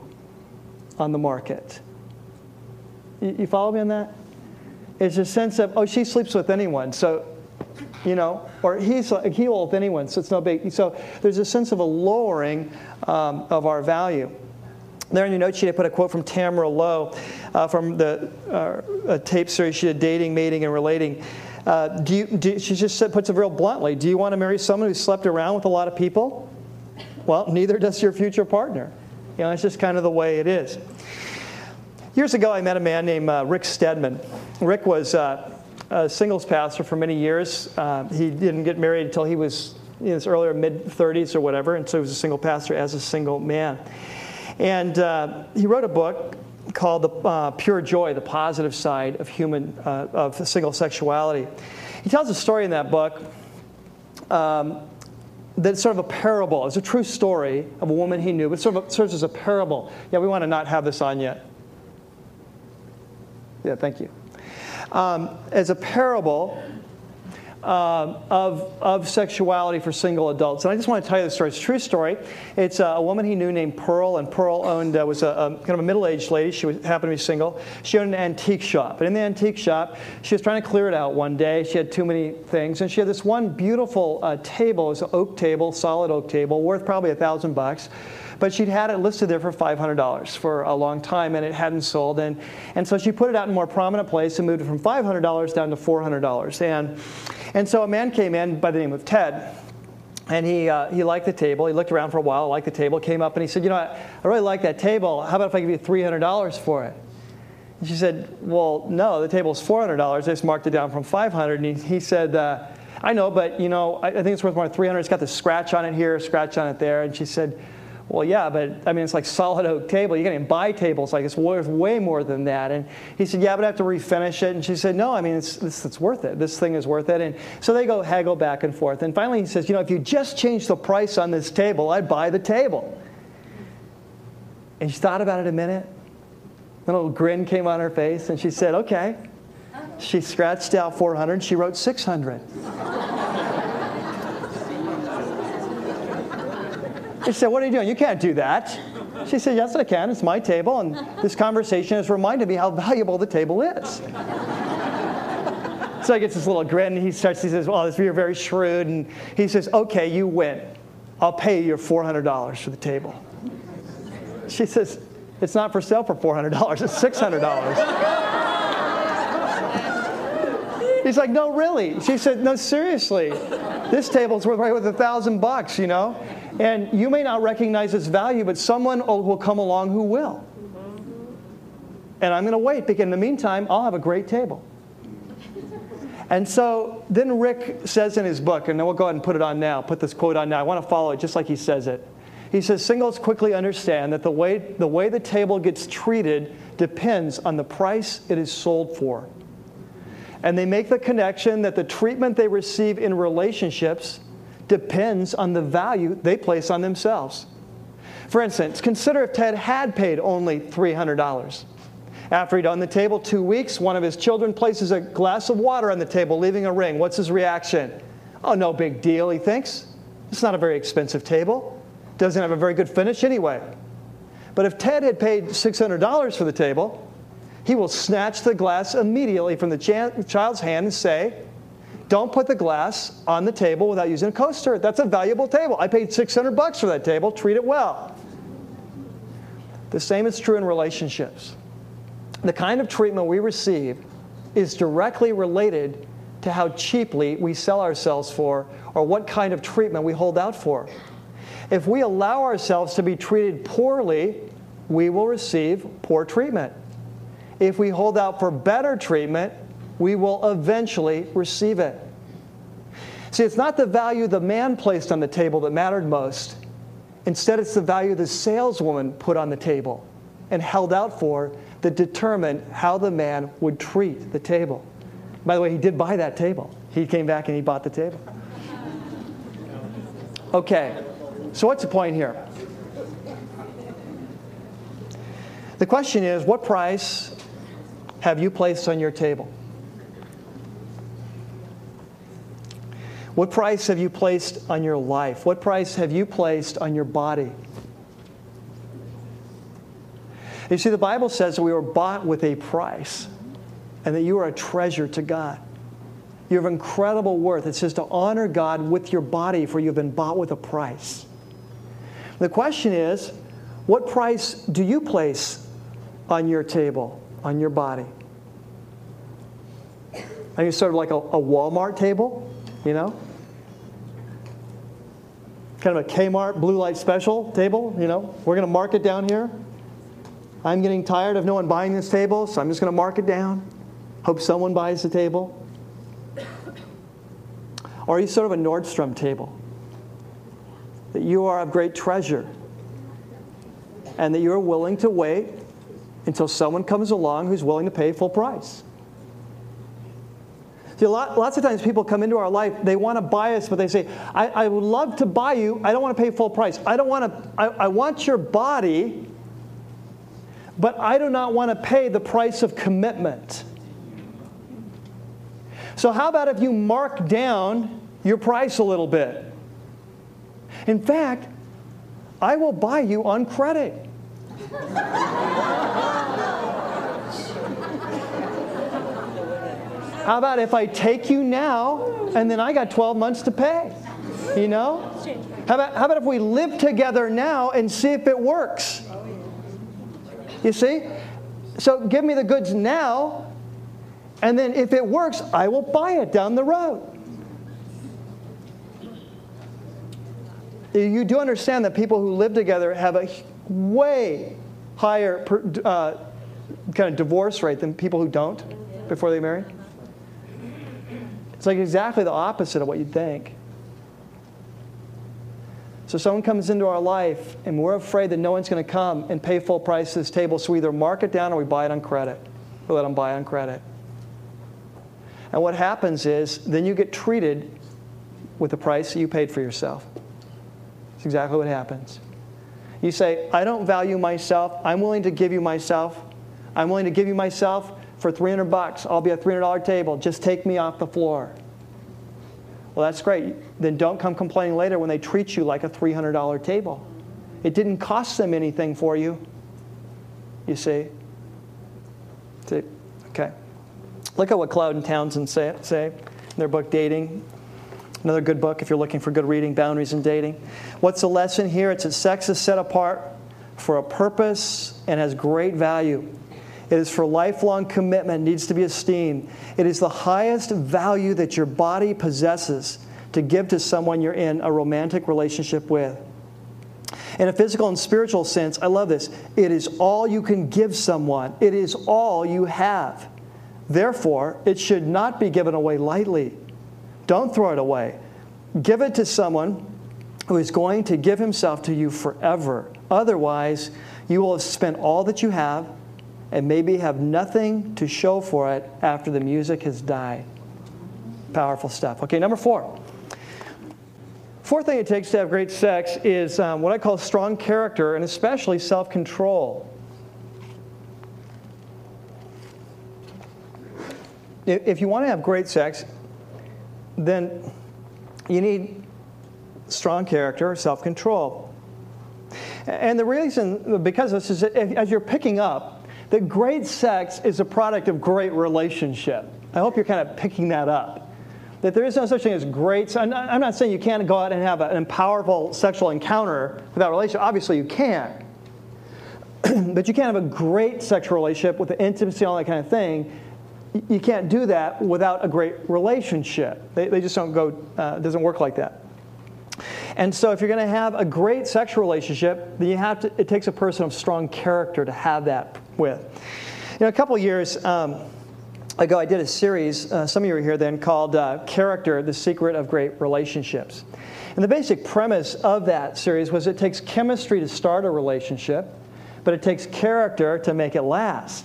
on the market. You follow me on that? It's a sense of, oh, she sleeps with anyone, so, you know, or he's he will with anyone, so it's no big. So there's a sense of a lowering um, of our value. There in your note sheet, I put a quote from Tamara Lowe uh, from the uh, tape series she did, Dating, Mating, and Relating. Uh, do you, do, she just said, puts it real bluntly Do you want to marry someone who slept around with a lot of people? Well, neither does your future partner. You know, it's just kind of the way it is. Years ago, I met a man named uh, Rick Stedman. Rick was uh, a singles pastor for many years. Uh, he didn't get married until he was in his earlier mid 30s or whatever, and so he was a single pastor as a single man. And uh, he wrote a book called the, uh, Pure Joy, the positive side of human, uh, of single sexuality. He tells a story in that book um, that's sort of a parable. It's a true story of a woman he knew, but sort of serves as a parable. Yeah, we want to not have this on yet. Yeah, thank you. Um, as a parable um, of, of sexuality for single adults. And I just want to tell you the story. It's a true story. It's a, a woman he knew named Pearl, and Pearl owned uh, was a, a, kind of a middle-aged lady. She was, happened to be single. She owned an antique shop, and in the antique shop, she was trying to clear it out one day. She had too many things, and she had this one beautiful uh, table. It was an oak table, solid oak table, worth probably a thousand bucks but she'd had it listed there for $500 for a long time and it hadn't sold. And, and so she put it out in a more prominent place and moved it from $500 down to $400. And, and so a man came in by the name of Ted. And he, uh, he liked the table. He looked around for a while, liked the table, came up and he said, You know, I, I really like that table. How about if I give you $300 for it? And she said, Well, no, the table's $400. I just marked it down from 500 And he, he said, uh, I know, but you know, I, I think it's worth more than 300 It's got the scratch on it here, scratch on it there. And she said, well, yeah, but I mean, it's like solid oak table. You can't buy tables like it's worth way more than that. And he said, yeah, but I have to refinish it. And she said, no, I mean, it's, it's, it's worth it. This thing is worth it. And so they go haggle back and forth. And finally he says, you know, if you just change the price on this table, I'd buy the table. And she thought about it a minute. A little grin came on her face, and she said, okay. She scratched out 400. She wrote 600. He said, What are you doing? You can't do that. She said, Yes, I can. It's my table. And this conversation has reminded me how valuable the table is. so he gets this little grin. And he starts, he says, Well, you're very shrewd. And he says, Okay, you win. I'll pay you $400 for the table. She says, It's not for sale for $400, it's $600. He's like, no, really. She said, no, seriously. This table's worth right with a thousand bucks, you know? And you may not recognize its value, but someone will come along who will. And I'm going to wait because in the meantime, I'll have a great table. And so then Rick says in his book, and then we'll go ahead and put it on now, put this quote on now. I want to follow it just like he says it. He says, Singles quickly understand that the way, the way the table gets treated depends on the price it is sold for. And they make the connection that the treatment they receive in relationships depends on the value they place on themselves. For instance, consider if Ted had paid only $300. After he'd on the table two weeks, one of his children places a glass of water on the table, leaving a ring. What's his reaction? Oh, no big deal, he thinks. It's not a very expensive table. Doesn't have a very good finish anyway. But if Ted had paid $600 for the table, he will snatch the glass immediately from the child's hand and say, don't put the glass on the table without using a coaster. That's a valuable table. I paid 600 bucks for that table. Treat it well. The same is true in relationships. The kind of treatment we receive is directly related to how cheaply we sell ourselves for or what kind of treatment we hold out for. If we allow ourselves to be treated poorly, we will receive poor treatment. If we hold out for better treatment, we will eventually receive it. See, it's not the value the man placed on the table that mattered most. Instead, it's the value the saleswoman put on the table and held out for that determined how the man would treat the table. By the way, he did buy that table. He came back and he bought the table. Okay, so what's the point here? The question is what price have you placed on your table? What price have you placed on your life? What price have you placed on your body? You see, the Bible says that we were bought with a price and that you are a treasure to God. You have incredible worth. It says to honor God with your body, for you've been bought with a price. The question is, what price do you place on your table, on your body? Are you sort of like a, a Walmart table? You know? Kind of a Kmart blue light special table, you know? We're going to mark it down here. I'm getting tired of no one buying this table, so I'm just going to mark it down. Hope someone buys the table. Or are you sort of a Nordstrom table? That you are of great treasure and that you're willing to wait until someone comes along who's willing to pay full price. See, lot, lots of times people come into our life, they want to buy us, but they say, I, I would love to buy you. I don't want to pay full price. I don't want to, I, I want your body, but I do not want to pay the price of commitment. So, how about if you mark down your price a little bit? In fact, I will buy you on credit. How about if I take you now and then I got 12 months to pay? You know? How about, how about if we live together now and see if it works? You see? So give me the goods now, and then if it works, I will buy it down the road. You do understand that people who live together have a way higher uh, kind of divorce rate than people who don't before they marry? It's like exactly the opposite of what you'd think. So someone comes into our life and we're afraid that no one's going to come and pay full price to this table, so we either mark it down or we buy it on credit. We let them buy on credit. And what happens is then you get treated with the price that you paid for yourself. That's exactly what happens. You say, I don't value myself. I'm willing to give you myself. I'm willing to give you myself for 300 bucks. I'll be a $300 table. Just take me off the floor. Well, that's great. Then don't come complaining later when they treat you like a $300 table. It didn't cost them anything for you. You see? See? Okay. Look at what Cloud and Townsend say, say in their book Dating. Another good book if you're looking for good reading, Boundaries in Dating. What's the lesson here? It's that sex is set apart for a purpose and has great value. It is for lifelong commitment, needs to be esteemed. It is the highest value that your body possesses to give to someone you're in a romantic relationship with. In a physical and spiritual sense, I love this. It is all you can give someone, it is all you have. Therefore, it should not be given away lightly. Don't throw it away. Give it to someone who is going to give himself to you forever. Otherwise, you will have spent all that you have and maybe have nothing to show for it after the music has died. Powerful stuff. Okay, number four. Fourth thing it takes to have great sex is um, what I call strong character and especially self control. If you want to have great sex, then you need strong character, or self control. And the reason, because this is, as you're picking up, that great sex is a product of great relationship. I hope you're kind of picking that up. That there is no such thing as great. I'm not, I'm not saying you can't go out and have an powerful sexual encounter without a relationship. Obviously, you can. but you can't have a great sexual relationship with the intimacy and all that kind of thing. You can't do that without a great relationship. They, they just don't go, uh, doesn't work like that. And so, if you're going to have a great sexual relationship, then you have to, it takes a person of strong character to have that with. You know, a couple years um, ago, I did a series, uh, some of you were here then, called uh, Character The Secret of Great Relationships. And the basic premise of that series was it takes chemistry to start a relationship, but it takes character to make it last.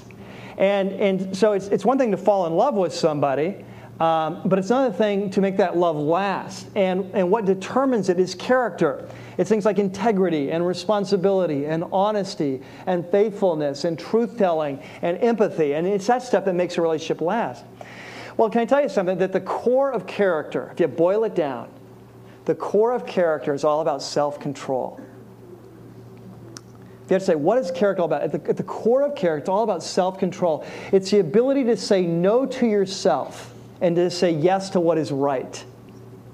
And, and so it's, it's one thing to fall in love with somebody, um, but it's another thing to make that love last. And, and what determines it is character. It's things like integrity and responsibility and honesty and faithfulness and truth telling and empathy. And it's that stuff that makes a relationship last. Well, can I tell you something? That the core of character, if you boil it down, the core of character is all about self control. If you have to say, what is character all about? At the, at the core of character, it's all about self control. It's the ability to say no to yourself and to say yes to what is right.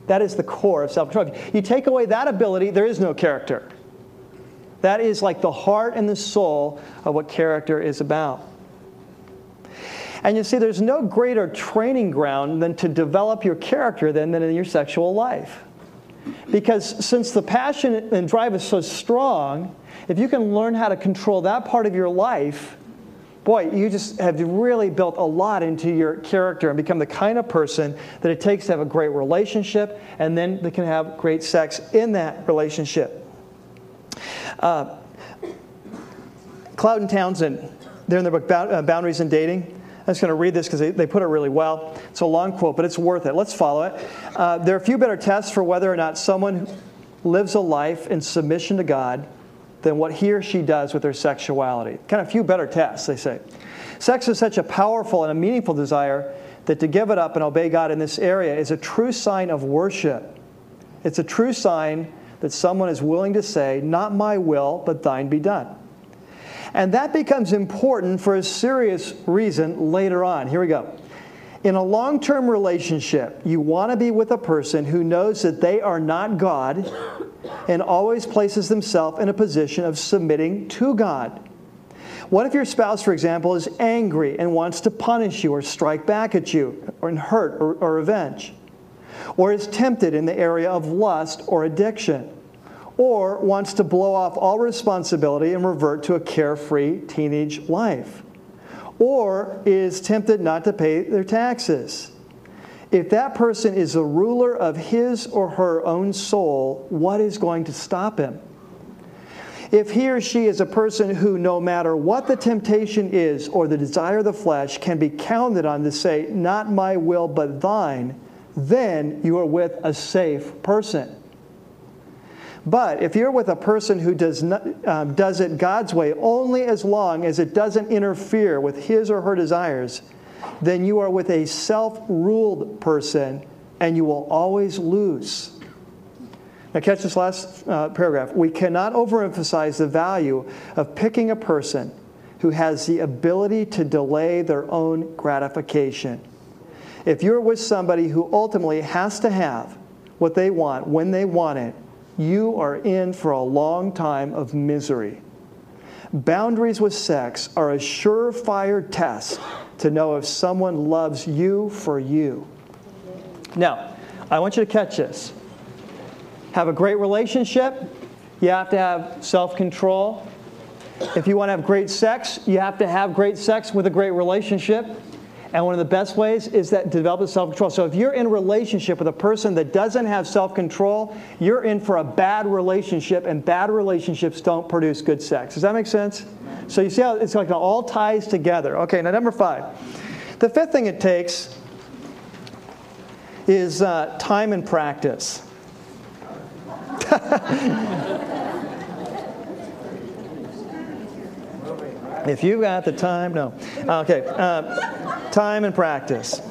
That is the core of self control. You take away that ability, there is no character. That is like the heart and the soul of what character is about. And you see, there's no greater training ground than to develop your character than, than in your sexual life. Because since the passion and drive is so strong, if you can learn how to control that part of your life, boy, you just have really built a lot into your character and become the kind of person that it takes to have a great relationship and then they can have great sex in that relationship. Uh, Cloud and Townsend, they're in their book uh, Boundaries in Dating. I'm just going to read this because they, they put it really well. It's a long quote, but it's worth it. Let's follow it. Uh, there are a few better tests for whether or not someone lives a life in submission to God than what he or she does with their sexuality. Kind of few better tests, they say. Sex is such a powerful and a meaningful desire that to give it up and obey God in this area is a true sign of worship. It's a true sign that someone is willing to say, Not my will, but thine be done. And that becomes important for a serious reason later on. Here we go. In a long term relationship, you want to be with a person who knows that they are not God and always places themselves in a position of submitting to God. What if your spouse, for example, is angry and wants to punish you or strike back at you or hurt or, or revenge? Or is tempted in the area of lust or addiction? Or wants to blow off all responsibility and revert to a carefree teenage life? Or is tempted not to pay their taxes? If that person is the ruler of his or her own soul, what is going to stop him? If he or she is a person who, no matter what the temptation is or the desire of the flesh, can be counted on to say, Not my will, but thine, then you are with a safe person. But if you're with a person who does, not, um, does it God's way only as long as it doesn't interfere with his or her desires, then you are with a self ruled person and you will always lose. Now, catch this last uh, paragraph. We cannot overemphasize the value of picking a person who has the ability to delay their own gratification. If you're with somebody who ultimately has to have what they want when they want it, you are in for a long time of misery. Boundaries with sex are a surefire test to know if someone loves you for you. Now, I want you to catch this have a great relationship, you have to have self control. If you want to have great sex, you have to have great sex with a great relationship. And one of the best ways is that develop self control. So if you're in a relationship with a person that doesn't have self control, you're in for a bad relationship, and bad relationships don't produce good sex. Does that make sense? So you see how it's like it all ties together. Okay, now number five. The fifth thing it takes is uh, time and practice. if you've got the time, no. Okay, uh, time and practice.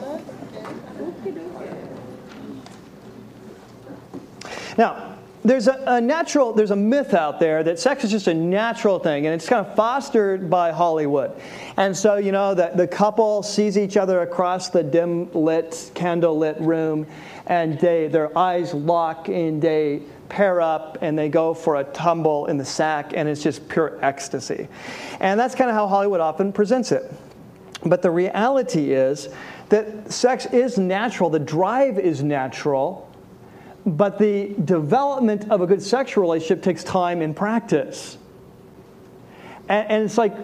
Now, there's a, a, natural, there's a myth out there that sex is just a natural thing, and it's kind of fostered by Hollywood. And so, you know, the, the couple sees each other across the dim lit, candle lit room, and they, their eyes lock and they pair up and they go for a tumble in the sack, and it's just pure ecstasy. And that's kind of how Hollywood often presents it. But the reality is that sex is natural, the drive is natural but the development of a good sexual relationship takes time and practice. And, and, it's like,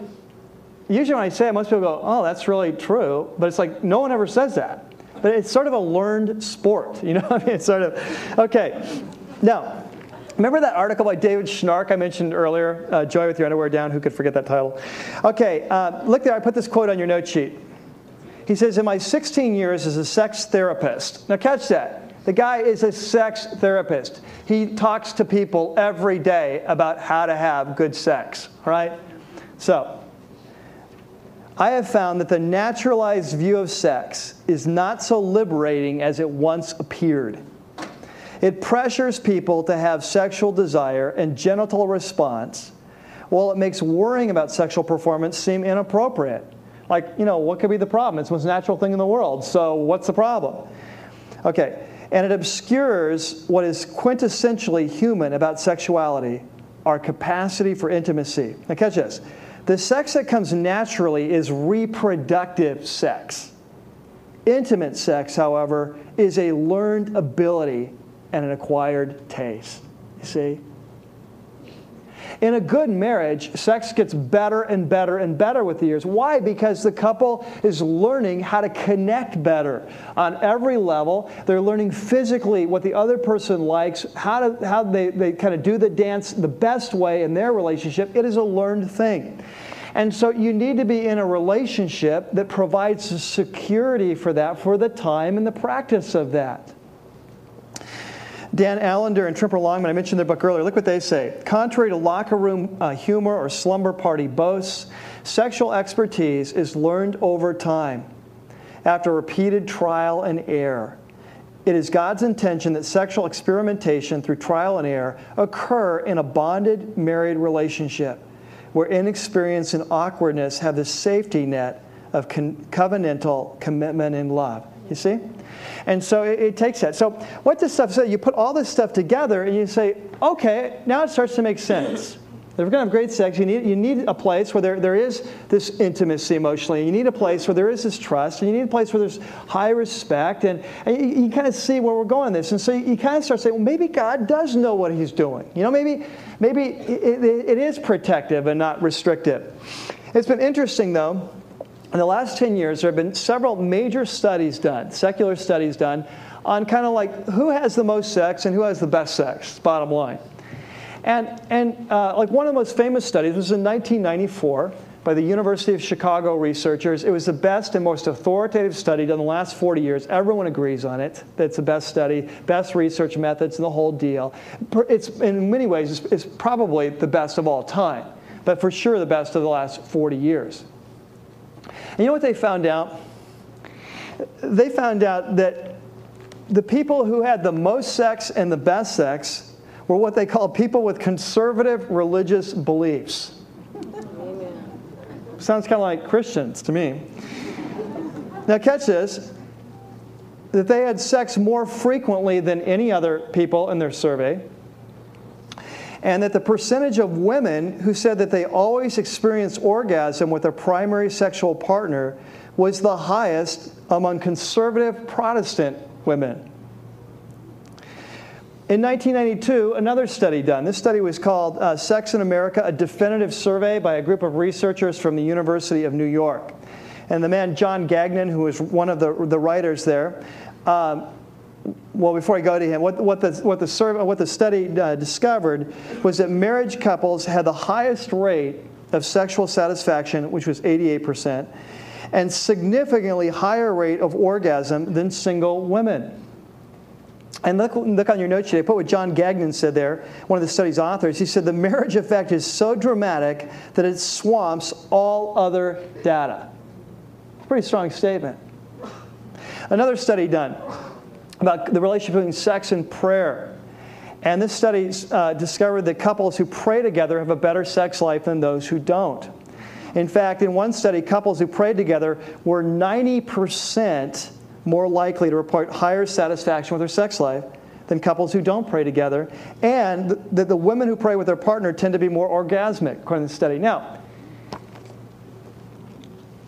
usually when I say it, most people go, oh, that's really true. But it's like, no one ever says that. But it's sort of a learned sport, you know? I mean, it's sort of, okay. Now, remember that article by David Schnarch I mentioned earlier, uh, Joy with Your Underwear Down? Who could forget that title? Okay, uh, look there, I put this quote on your note sheet. He says, In my 16 years as a sex therapist, now catch that. The guy is a sex therapist. He talks to people every day about how to have good sex, right? So, I have found that the naturalized view of sex is not so liberating as it once appeared. It pressures people to have sexual desire and genital response, while it makes worrying about sexual performance seem inappropriate. Like, you know, what could be the problem? It's the most natural thing in the world, so what's the problem? Okay, and it obscures what is quintessentially human about sexuality our capacity for intimacy. Now, catch this. The sex that comes naturally is reproductive sex. Intimate sex, however, is a learned ability and an acquired taste. You see? In a good marriage, sex gets better and better and better with the years. Why? Because the couple is learning how to connect better on every level. They're learning physically what the other person likes, how, to, how they, they kind of do the dance the best way in their relationship. It is a learned thing. And so you need to be in a relationship that provides security for that for the time and the practice of that. Dan Allender and Tremper Longman, I mentioned their book earlier. Look what they say. Contrary to locker room uh, humor or slumber party boasts, sexual expertise is learned over time. after repeated trial and error. It is God's intention that sexual experimentation through trial and error occur in a bonded married relationship where inexperience and awkwardness have the safety net of con- covenantal commitment and love. You see? And so it, it, takes that. So what this stuff says, you put all this stuff together and you say, okay, now it starts to make sense. If you're going to have great sex, you need, you need a place where there, there is this intimacy emotionally. You need a place where there is this trust. And you need a place where there's high respect. And, and you, you kind of see where we're going this. And so you, you, kind of start saying, well, maybe God does know what he's doing. You know, maybe, maybe it, it, it is protective and not restrictive. It's been interesting, though. In the last 10 years, there have been several major studies done, secular studies done, on kind of like who has the most sex and who has the best sex, bottom line. And, and uh, like one of the most famous studies was in 1994 by the University of Chicago researchers. It was the best and most authoritative study done in the last 40 years. Everyone agrees on it. That's the best study, best research methods, and the whole deal. It's, in many ways, it's, it's probably the best of all time, but for sure the best of the last 40 years. And you know what they found out? They found out that the people who had the most sex and the best sex were what they call people with conservative religious beliefs. Amen. Sounds kind of like Christians to me. Now, catch this that they had sex more frequently than any other people in their survey, and that the percentage of women who said that they always experienced orgasm with their primary sexual partner was the highest among conservative Protestant women. In 1992, another study done. This study was called uh, Sex in America, a definitive survey by a group of researchers from the University of New York. And the man, John Gagnon, who was one of the, the writers there, um, well, before I go to him, what, what, the, what, the, survey, what the study uh, discovered was that marriage couples had the highest rate of sexual satisfaction, which was 88%, and significantly higher rate of orgasm than single women. And look, look on your notes today, put what John Gagnon said there, one of the study's authors. He said the marriage effect is so dramatic that it swamps all other data. Pretty strong statement. Another study done about the relationship between sex and prayer. And this study uh, discovered that couples who pray together have a better sex life than those who don't. In fact, in one study, couples who prayed together were 90% more likely to report higher satisfaction with their sex life than couples who don't pray together, and that the women who pray with their partner tend to be more orgasmic, according to the study. Now,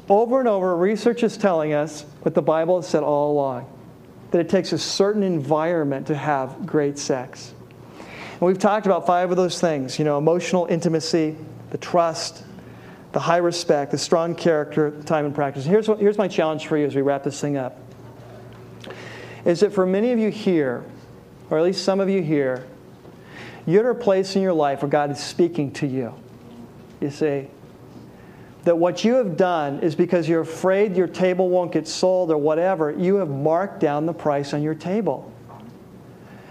over and over, research is telling us what the Bible has said all along that it takes a certain environment to have great sex. And we've talked about five of those things you know, emotional intimacy, the trust, the high respect, the strong character, time and practice. Here's, what, here's my challenge for you as we wrap this thing up is that for many of you here, or at least some of you here, you're at a place in your life where God is speaking to you. You see, that what you have done is because you're afraid your table won't get sold or whatever, you have marked down the price on your table.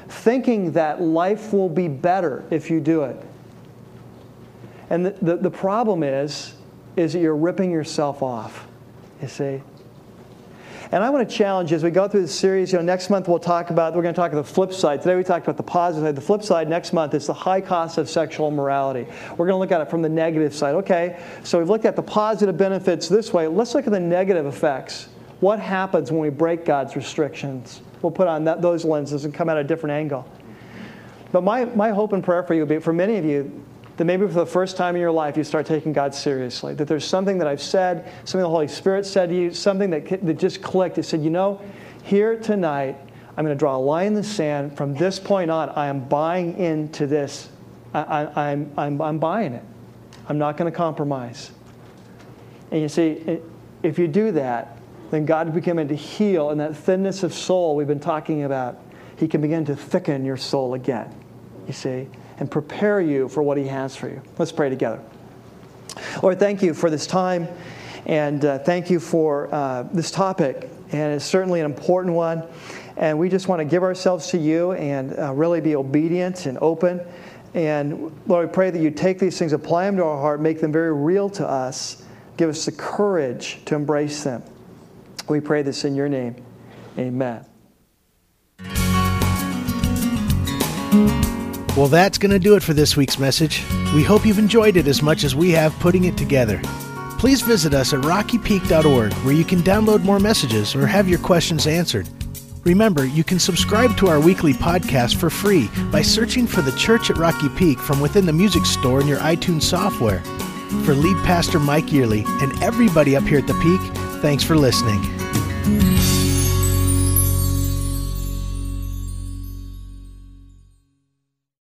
Thinking that life will be better if you do it. And the, the, the problem is, is that you're ripping yourself off. You see? And I want to challenge as we go through this series. You know, next month we'll talk about, we're going to talk about the flip side. Today we talked about the positive side. The flip side next month is the high cost of sexual morality. We're going to look at it from the negative side. Okay, so we've looked at the positive benefits this way. Let's look at the negative effects. What happens when we break God's restrictions? We'll put on that, those lenses and come at a different angle. But my, my hope and prayer for you, would be, for many of you, that maybe for the first time in your life you start taking God seriously. That there's something that I've said, something the Holy Spirit said to you, something that, that just clicked. It said, you know, here tonight, I'm going to draw a line in the sand. From this point on, I am buying into this. I, am I'm, I'm, I'm buying it. I'm not going to compromise. And you see, if you do that, then God will begin to heal, and that thinness of soul we've been talking about, He can begin to thicken your soul again. You see? And prepare you for what He has for you. Let's pray together. Lord, thank you for this time, and uh, thank you for uh, this topic. And it's certainly an important one. And we just want to give ourselves to you and uh, really be obedient and open. And Lord, we pray that you take these things, apply them to our heart, make them very real to us, give us the courage to embrace them. We pray this in your name. Amen. Well, that's going to do it for this week's message. We hope you've enjoyed it as much as we have putting it together. Please visit us at rockypeak.org where you can download more messages or have your questions answered. Remember, you can subscribe to our weekly podcast for free by searching for the Church at Rocky Peak from within the music store in your iTunes software. For lead pastor Mike Yearley and everybody up here at the Peak, thanks for listening.